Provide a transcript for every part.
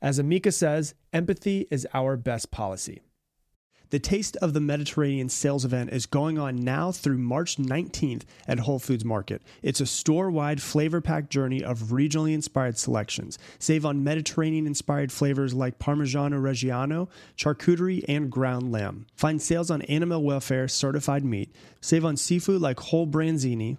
As Amica says, empathy is our best policy. The Taste of the Mediterranean sales event is going on now through March 19th at Whole Foods Market. It's a store wide flavor packed journey of regionally inspired selections. Save on Mediterranean inspired flavors like Parmigiano Reggiano, charcuterie, and ground lamb. Find sales on animal welfare certified meat. Save on seafood like whole branzini,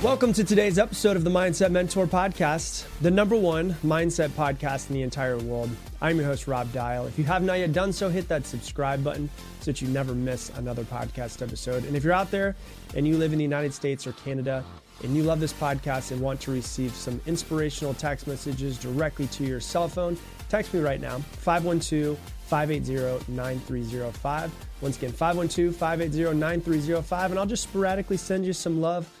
Welcome to today's episode of the Mindset Mentor Podcast, the number one mindset podcast in the entire world. I'm your host, Rob Dial. If you have not yet done so, hit that subscribe button so that you never miss another podcast episode. And if you're out there and you live in the United States or Canada and you love this podcast and want to receive some inspirational text messages directly to your cell phone, text me right now 512 580 9305. Once again, 512 580 9305. And I'll just sporadically send you some love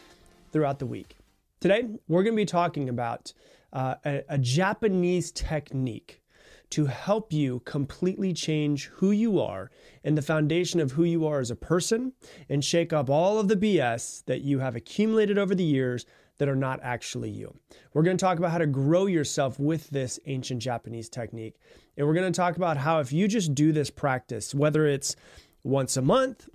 throughout the week. Today, we're going to be talking about uh, a, a Japanese technique to help you completely change who you are and the foundation of who you are as a person and shake up all of the BS that you have accumulated over the years that are not actually you. We're going to talk about how to grow yourself with this ancient Japanese technique. And we're going to talk about how if you just do this practice, whether it's once a month,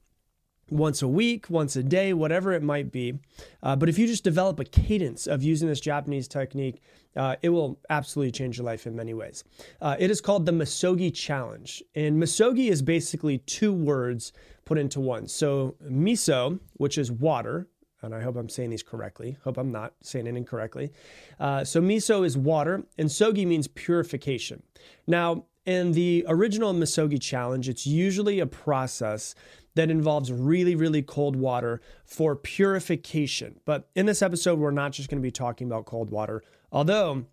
once a week, once a day, whatever it might be. Uh, but if you just develop a cadence of using this Japanese technique, uh, it will absolutely change your life in many ways. Uh, it is called the Misogi Challenge. And Misogi is basically two words put into one. So, miso, which is water, and I hope I'm saying these correctly. Hope I'm not saying it incorrectly. Uh, so, miso is water, and sogi means purification. Now, in the original Misogi challenge, it's usually a process that involves really, really cold water for purification. But in this episode, we're not just going to be talking about cold water, although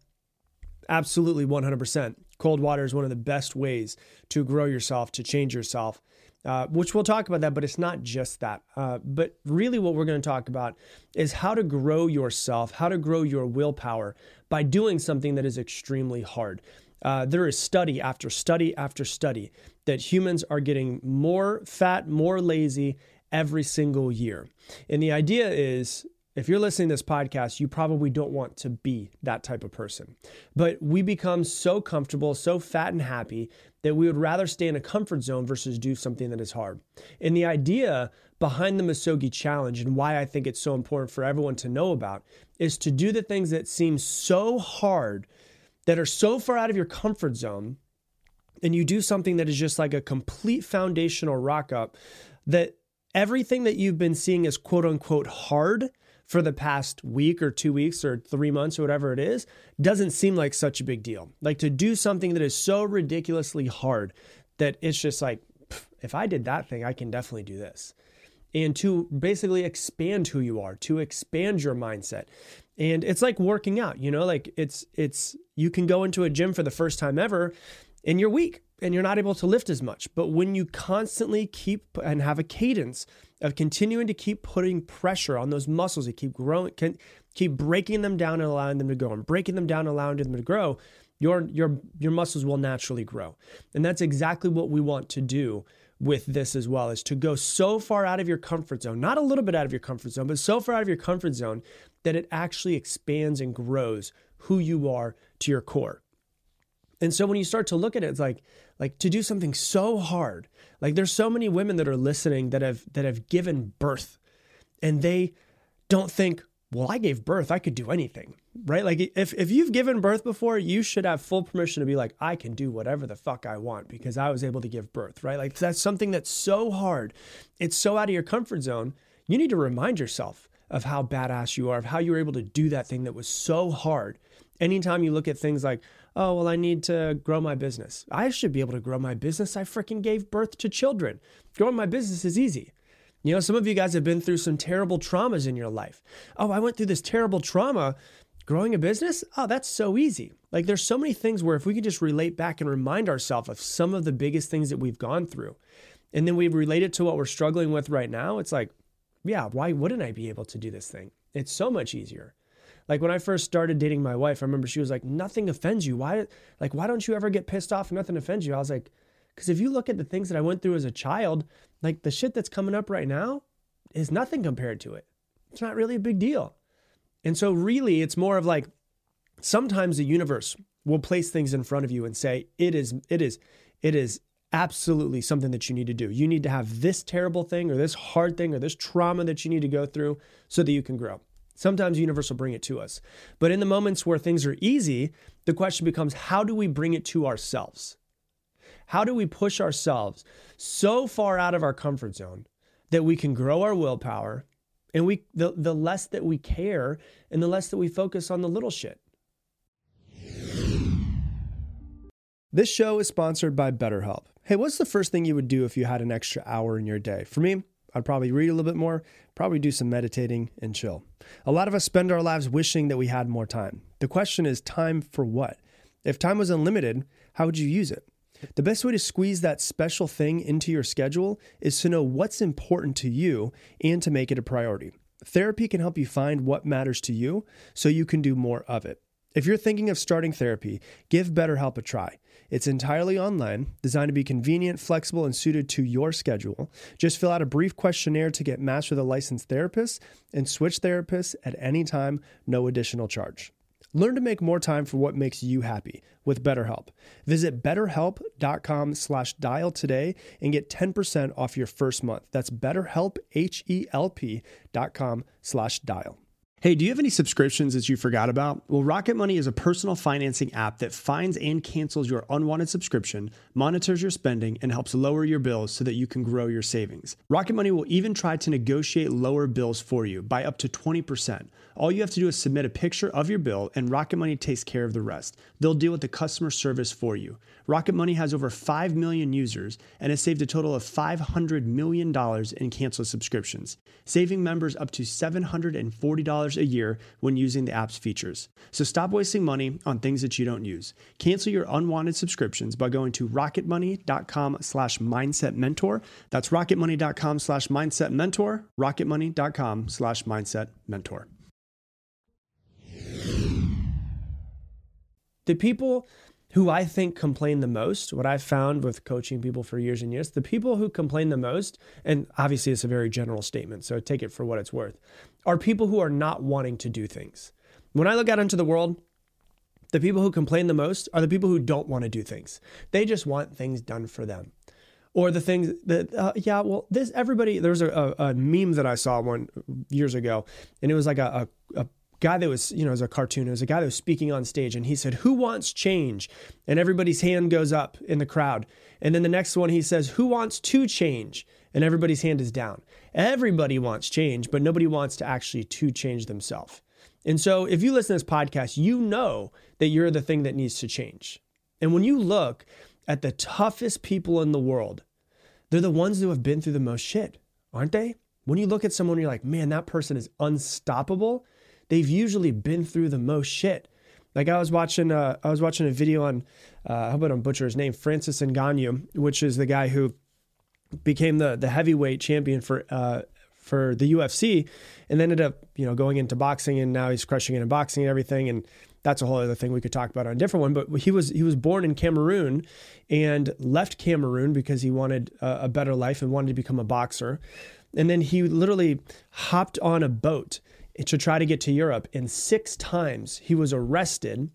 absolutely 100%. Cold water is one of the best ways to grow yourself, to change yourself, uh, which we'll talk about that, but it's not just that. Uh, but really, what we're going to talk about is how to grow yourself, how to grow your willpower by doing something that is extremely hard. Uh, there is study after study after study that humans are getting more fat, more lazy every single year. And the idea is if you're listening to this podcast, you probably don't want to be that type of person. But we become so comfortable, so fat and happy that we would rather stay in a comfort zone versus do something that is hard. And the idea behind the Misogi challenge and why I think it's so important for everyone to know about is to do the things that seem so hard, that are so far out of your comfort zone and you do something that is just like a complete foundational rock up that everything that you've been seeing is quote unquote hard for the past week or two weeks or three months or whatever it is doesn't seem like such a big deal. Like to do something that is so ridiculously hard that it's just like, if I did that thing, I can definitely do this. And to basically expand who you are, to expand your mindset. And it's like working out, you know, like it's, it's, you can go into a gym for the first time ever and you're weak and you're not able to lift as much. But when you constantly keep and have a cadence of continuing to keep putting pressure on those muscles, you keep growing, can keep breaking them down and allowing them to grow, and breaking them down, allowing them to grow, your your your muscles will naturally grow. And that's exactly what we want to do with this as well is to go so far out of your comfort zone, not a little bit out of your comfort zone, but so far out of your comfort zone that it actually expands and grows who you are to your core. And so when you start to look at it, it's like like to do something so hard. Like there's so many women that are listening that have that have given birth and they don't think, well, I gave birth, I could do anything. Right? Like if if you've given birth before, you should have full permission to be like, I can do whatever the fuck I want because I was able to give birth, right? Like that's something that's so hard. It's so out of your comfort zone you need to remind yourself of how badass you are, of how you were able to do that thing that was so hard. Anytime you look at things like, oh, well, I need to grow my business. I should be able to grow my business. I freaking gave birth to children. Growing my business is easy. You know, some of you guys have been through some terrible traumas in your life. Oh, I went through this terrible trauma. Growing a business? Oh, that's so easy. Like, there's so many things where if we could just relate back and remind ourselves of some of the biggest things that we've gone through, and then we relate it to what we're struggling with right now, it's like, yeah, why wouldn't I be able to do this thing? It's so much easier. Like when I first started dating my wife, I remember she was like, "Nothing offends you. Why like why don't you ever get pissed off? Nothing offends you." I was like, "Cuz if you look at the things that I went through as a child, like the shit that's coming up right now is nothing compared to it. It's not really a big deal." And so really, it's more of like sometimes the universe will place things in front of you and say, "It is it is it is absolutely something that you need to do. You need to have this terrible thing or this hard thing or this trauma that you need to go through so that you can grow. Sometimes the universe will bring it to us. But in the moments where things are easy, the question becomes how do we bring it to ourselves? How do we push ourselves so far out of our comfort zone that we can grow our willpower and we the, the less that we care and the less that we focus on the little shit? This show is sponsored by BetterHelp. Hey, what's the first thing you would do if you had an extra hour in your day? For me, I'd probably read a little bit more, probably do some meditating and chill. A lot of us spend our lives wishing that we had more time. The question is time for what? If time was unlimited, how would you use it? The best way to squeeze that special thing into your schedule is to know what's important to you and to make it a priority. Therapy can help you find what matters to you so you can do more of it. If you're thinking of starting therapy, give BetterHelp a try. It's entirely online, designed to be convenient, flexible, and suited to your schedule. Just fill out a brief questionnaire to get matched with a licensed therapist and switch therapists at any time, no additional charge. Learn to make more time for what makes you happy with BetterHelp. Visit betterhelp.com slash dial today and get 10% off your first month. That's betterhelp, H-E-L-P dot com slash dial. Hey, do you have any subscriptions that you forgot about? Well, Rocket Money is a personal financing app that finds and cancels your unwanted subscription, monitors your spending, and helps lower your bills so that you can grow your savings. Rocket Money will even try to negotiate lower bills for you by up to 20%. All you have to do is submit a picture of your bill, and Rocket Money takes care of the rest. They'll deal with the customer service for you. Rocket Money has over 5 million users and has saved a total of $500 million in canceled subscriptions, saving members up to $740 a year when using the app's features. So stop wasting money on things that you don't use. Cancel your unwanted subscriptions by going to rocketmoney.com slash mindset mentor. That's rocketmoney.com slash mindset mentor, rocketmoney.com slash mindset mentor. The people who I think complain the most, what I've found with coaching people for years and years, the people who complain the most, and obviously it's a very general statement, so take it for what it's worth, are people who are not wanting to do things. When I look out into the world, the people who complain the most are the people who don't want to do things. They just want things done for them. Or the things that, uh, yeah, well, this, everybody, there was a, a, a, meme that I saw one years ago, and it was like a, a, a guy that was, you know, as a cartoon, it was a guy that was speaking on stage and he said, Who wants change? And everybody's hand goes up in the crowd. And then the next one, he says, Who wants to change? And everybody's hand is down. Everybody wants change, but nobody wants to actually to change themselves. And so if you listen to this podcast, you know that you're the thing that needs to change. And when you look at the toughest people in the world, they're the ones who have been through the most shit, aren't they? When you look at someone, you're like, man, that person is unstoppable they've usually been through the most shit. Like I was watching, uh, I was watching a video on, uh, hope I don't butcher his name, Francis Ngannou, which is the guy who became the the heavyweight champion for uh, for the UFC, and ended up you know going into boxing, and now he's crushing it in boxing and everything, and that's a whole other thing we could talk about on a different one. But he was he was born in Cameroon and left Cameroon because he wanted a, a better life and wanted to become a boxer, and then he literally hopped on a boat to try to get to Europe. And six times he was arrested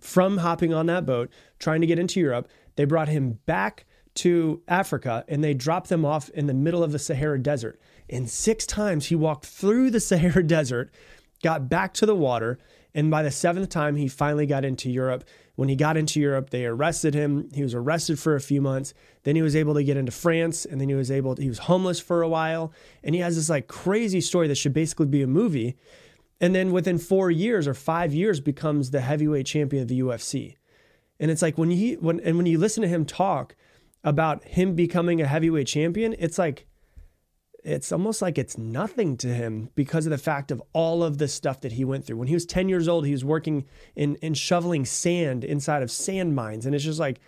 from hopping on that boat, trying to get into Europe. They brought him back to Africa and they dropped them off in the middle of the Sahara Desert. And six times he walked through the Sahara Desert, got back to the water, and by the seventh time he finally got into Europe, When he got into Europe, they arrested him. He was arrested for a few months. Then he was able to get into France, and then he was able to, he was homeless for a while. And he has this like crazy story that should basically be a movie. And then within four years or five years becomes the heavyweight champion of the UFC. And it's like when he when and when you listen to him talk about him becoming a heavyweight champion, it's like it's almost like it's nothing to him because of the fact of all of the stuff that he went through. When he was 10 years old, he was working in, in shoveling sand inside of sand mines. And it's just like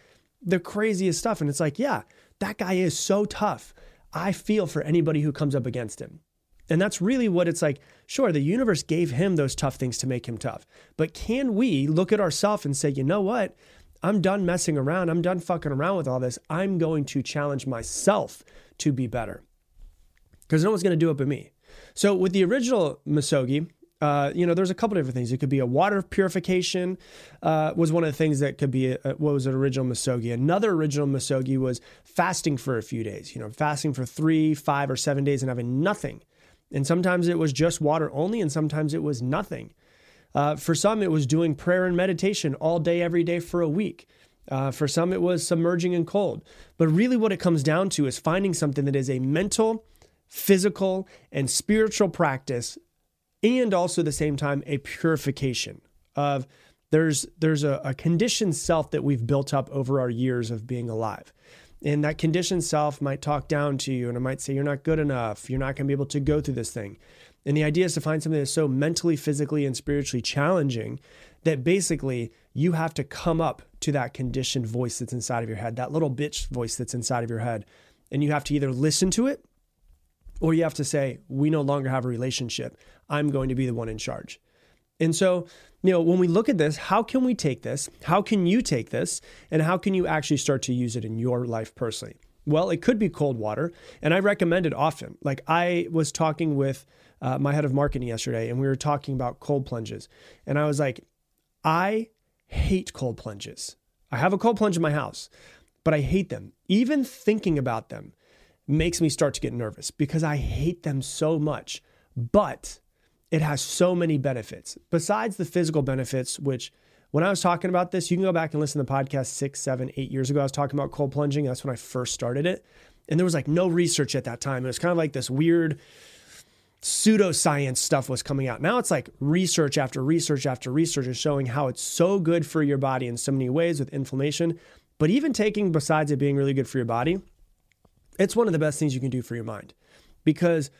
the craziest stuff. And it's like, yeah, that guy is so tough. I feel for anybody who comes up against him. And that's really what it's like. Sure, the universe gave him those tough things to make him tough. But can we look at ourselves and say, you know what? I'm done messing around. I'm done fucking around with all this. I'm going to challenge myself to be better because no one's going to do it but me. So with the original Misogi, uh, you know, there's a couple different things. It could be a water purification, uh, was one of the things that could be a, what was an original Misogi. Another original Misogi was fasting for a few days, you know, fasting for three, five, or seven days and having nothing. And sometimes it was just water only, and sometimes it was nothing. Uh, for some, it was doing prayer and meditation all day, every day for a week. Uh, for some, it was submerging in cold. But really, what it comes down to is finding something that is a mental, physical, and spiritual practice, and also at the same time a purification of there's there's a, a conditioned self that we've built up over our years of being alive. And that conditioned self might talk down to you and it might say, You're not good enough. You're not going to be able to go through this thing. And the idea is to find something that's so mentally, physically, and spiritually challenging that basically you have to come up to that conditioned voice that's inside of your head, that little bitch voice that's inside of your head. And you have to either listen to it or you have to say, we no longer have a relationship. I'm going to be the one in charge. And so, you know, when we look at this, how can we take this? How can you take this? And how can you actually start to use it in your life personally? Well, it could be cold water, and I recommend it often. Like I was talking with uh, my head of marketing yesterday, and we were talking about cold plunges. And I was like, I hate cold plunges. I have a cold plunge in my house, but I hate them. Even thinking about them makes me start to get nervous because I hate them so much. But it has so many benefits besides the physical benefits, which when I was talking about this, you can go back and listen to the podcast six, seven, eight years ago. I was talking about cold plunging. That's when I first started it. And there was like no research at that time. It was kind of like this weird pseudoscience stuff was coming out. Now it's like research after research after research is showing how it's so good for your body in so many ways with inflammation. But even taking, besides it being really good for your body, it's one of the best things you can do for your mind because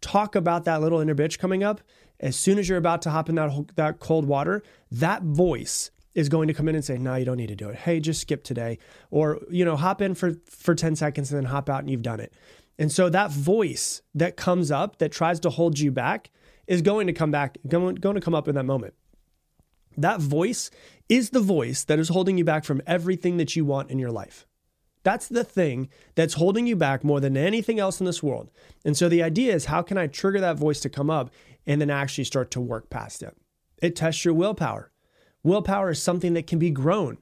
talk about that little inner bitch coming up. As soon as you're about to hop in that, that cold water, that voice is going to come in and say, no, you don't need to do it. Hey, just skip today. Or, you know, hop in for, for 10 seconds and then hop out and you've done it. And so that voice that comes up that tries to hold you back is going to come back, going, going to come up in that moment. That voice is the voice that is holding you back from everything that you want in your life. That's the thing that's holding you back more than anything else in this world. And so the idea is how can I trigger that voice to come up and then actually start to work past it? It tests your willpower. Willpower is something that can be grown.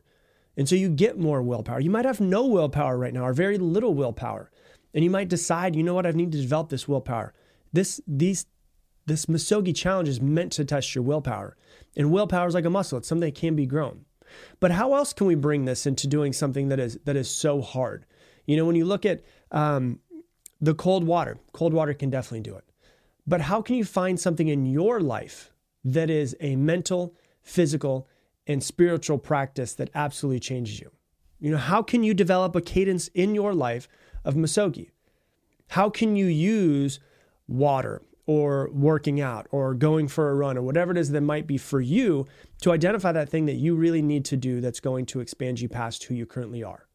And so you get more willpower. You might have no willpower right now or very little willpower. And you might decide, you know what, I need to develop this willpower. This these this Misogi challenge is meant to test your willpower. And willpower is like a muscle, it's something that can be grown. But how else can we bring this into doing something that is that is so hard? You know, when you look at um, the cold water, cold water can definitely do it. But how can you find something in your life that is a mental, physical, and spiritual practice that absolutely changes you? You know, how can you develop a cadence in your life of Misogi? How can you use water or working out or going for a run or whatever it is that might be for you to identify that thing that you really need to do that's going to expand you past who you currently are.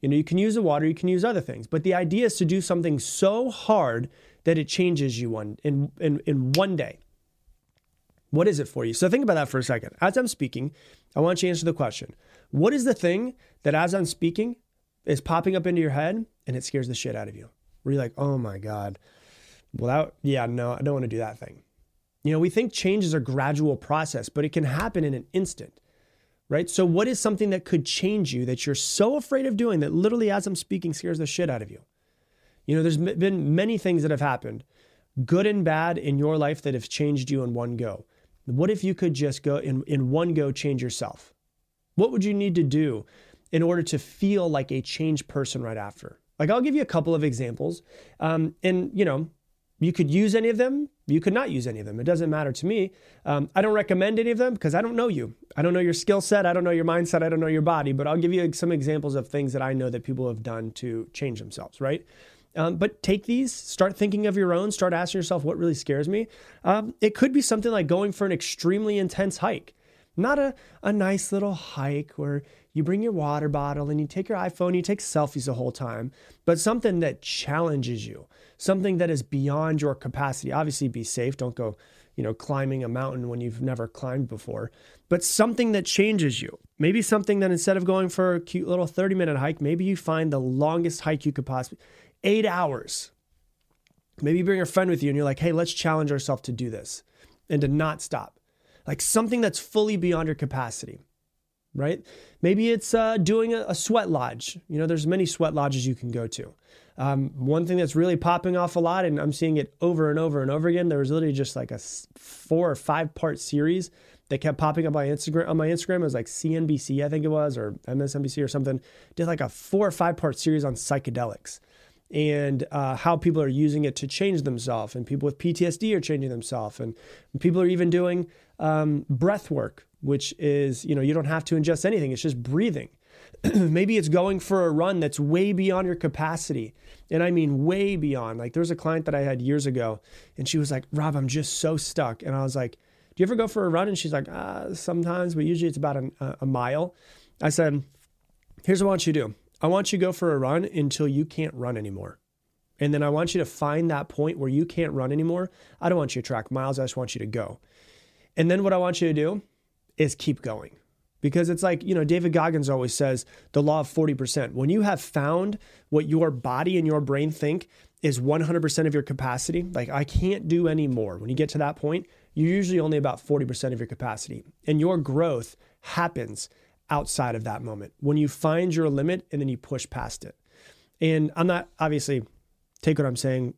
You know, you can use the water, you can use other things, but the idea is to do something so hard that it changes you one in, in, in one day. What is it for you? So think about that for a second. As I'm speaking, I want you to answer the question. What is the thing that as I'm speaking is popping up into your head and it scares the shit out of you? Where you're like, oh my God, well, that, yeah, no, I don't want to do that thing. You know, we think change is a gradual process, but it can happen in an instant, right? So, what is something that could change you that you're so afraid of doing that literally, as I'm speaking, scares the shit out of you? You know, there's been many things that have happened, good and bad, in your life that have changed you in one go. What if you could just go in, in one go change yourself? What would you need to do in order to feel like a changed person right after? Like, I'll give you a couple of examples. Um, and, you know, you could use any of them. You could not use any of them. It doesn't matter to me. Um, I don't recommend any of them because I don't know you. I don't know your skill set. I don't know your mindset. I don't know your body. But I'll give you some examples of things that I know that people have done to change themselves, right? Um, but take these, start thinking of your own, start asking yourself what really scares me. Um, it could be something like going for an extremely intense hike, not a, a nice little hike where you bring your water bottle and you take your iPhone, you take selfies the whole time, but something that challenges you, something that is beyond your capacity. Obviously, be safe. Don't go, you know, climbing a mountain when you've never climbed before, but something that changes you. Maybe something that instead of going for a cute little 30 minute hike, maybe you find the longest hike you could possibly, eight hours. Maybe you bring a friend with you and you're like, hey, let's challenge ourselves to do this and to not stop. Like something that's fully beyond your capacity right? Maybe it's uh, doing a, a, sweat lodge. You know, there's many sweat lodges you can go to. Um, one thing that's really popping off a lot, and I'm seeing it over and over and over again. There was literally just like a four or five part series that kept popping up on Instagram. On my Instagram, it was like CNBC, I think it was, or MSNBC or something. Did like a four or five part series on psychedelics and uh, how people are using it to change themselves, and people with PTSD are changing themselves, and people are even doing um, breath work which is, you know, you don't have to ingest anything, it's just breathing. Maybe it's going for a run that's way beyond your capacity. And I mean, way beyond. Like, there's a client that I had years ago, and she was like, Rob, I'm just so stuck. And I was like, Do you ever go for a run? And she's like, ah, Sometimes, but usually it's about a, a mile. I said, Here's what I want you to do I want you to go for a run until you can't run anymore. And then I want you to find that point where you can't run anymore. I don't want you to track miles, I just want you to go. And then what I want you to do is keep going. Because it's like, you know, David Goggins always says the law of 40%. When you have found what your body and your brain think is 100% of your capacity, like I can't do any more. When you get to that point, you're usually only about 40% of your capacity. And your growth happens outside of that moment when you find your limit and then you push past it. And I'm not obviously take what I'm saying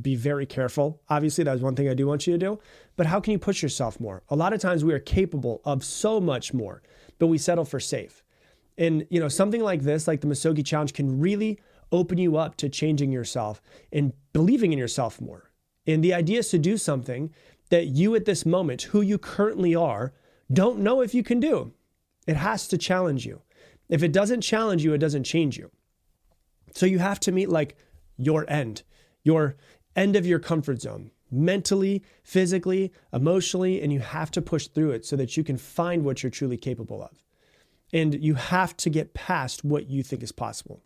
be very careful. Obviously, that's one thing I do want you to do. But how can you push yourself more? A lot of times we are capable of so much more, but we settle for safe. And you know, something like this, like the Misogi Challenge, can really open you up to changing yourself and believing in yourself more. And the idea is to do something that you at this moment, who you currently are, don't know if you can do. It has to challenge you. If it doesn't challenge you, it doesn't change you. So you have to meet like your end, your end of your comfort zone mentally, physically, emotionally, and you have to push through it so that you can find what you're truly capable of. And you have to get past what you think is possible.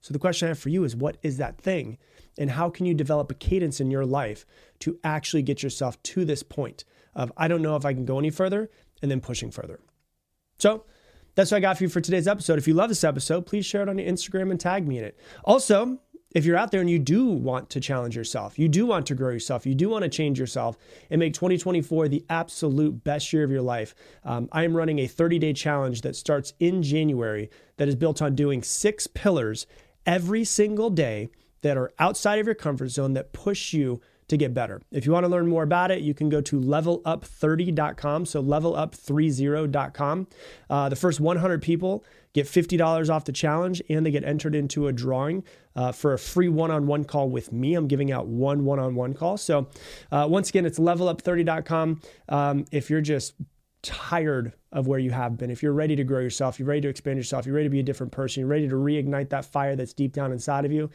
So, the question I have for you is what is that thing? And how can you develop a cadence in your life to actually get yourself to this point of, I don't know if I can go any further, and then pushing further? So, that's what I got for you for today's episode. If you love this episode, please share it on your Instagram and tag me in it. Also, if you're out there and you do want to challenge yourself, you do want to grow yourself, you do want to change yourself and make 2024 the absolute best year of your life, um, I am running a 30 day challenge that starts in January that is built on doing six pillars every single day that are outside of your comfort zone that push you to get better. If you want to learn more about it, you can go to levelup30.com. So levelup30.com. Uh, the first 100 people get $50 off the challenge and they get entered into a drawing uh, for a free one-on-one call with me. I'm giving out one one-on-one call. So uh, once again, it's levelup30.com. Um, if you're just tired of where you have been, if you're ready to grow yourself, you're ready to expand yourself, you're ready to be a different person, you're ready to reignite that fire that's deep down inside of you,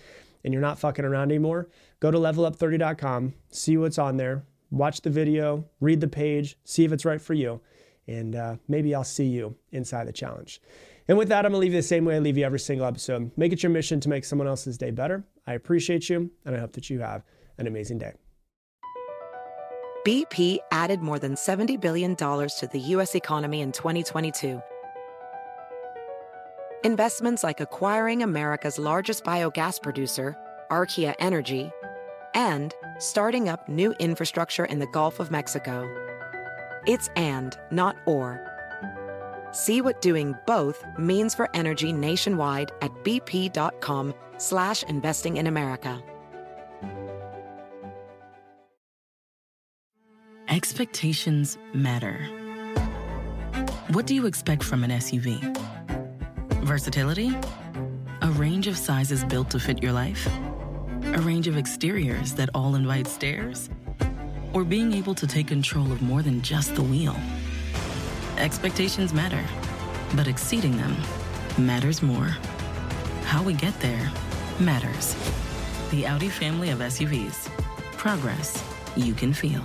and you're not fucking around anymore, go to levelup30.com, see what's on there, watch the video, read the page, see if it's right for you, and uh, maybe I'll see you inside the challenge. And with that, I'm gonna leave you the same way I leave you every single episode. Make it your mission to make someone else's day better. I appreciate you, and I hope that you have an amazing day. BP added more than $70 billion to the U.S. economy in 2022 Investments like acquiring America's largest biogas producer, Archaea Energy, and starting up new infrastructure in the Gulf of Mexico. It's and, not or. See what doing both means for energy nationwide at bp.com slash investing in America. Expectations matter. What do you expect from an SUV? Versatility? A range of sizes built to fit your life? A range of exteriors that all invite stares? Or being able to take control of more than just the wheel? Expectations matter, but exceeding them matters more. How we get there matters. The Audi family of SUVs. Progress you can feel.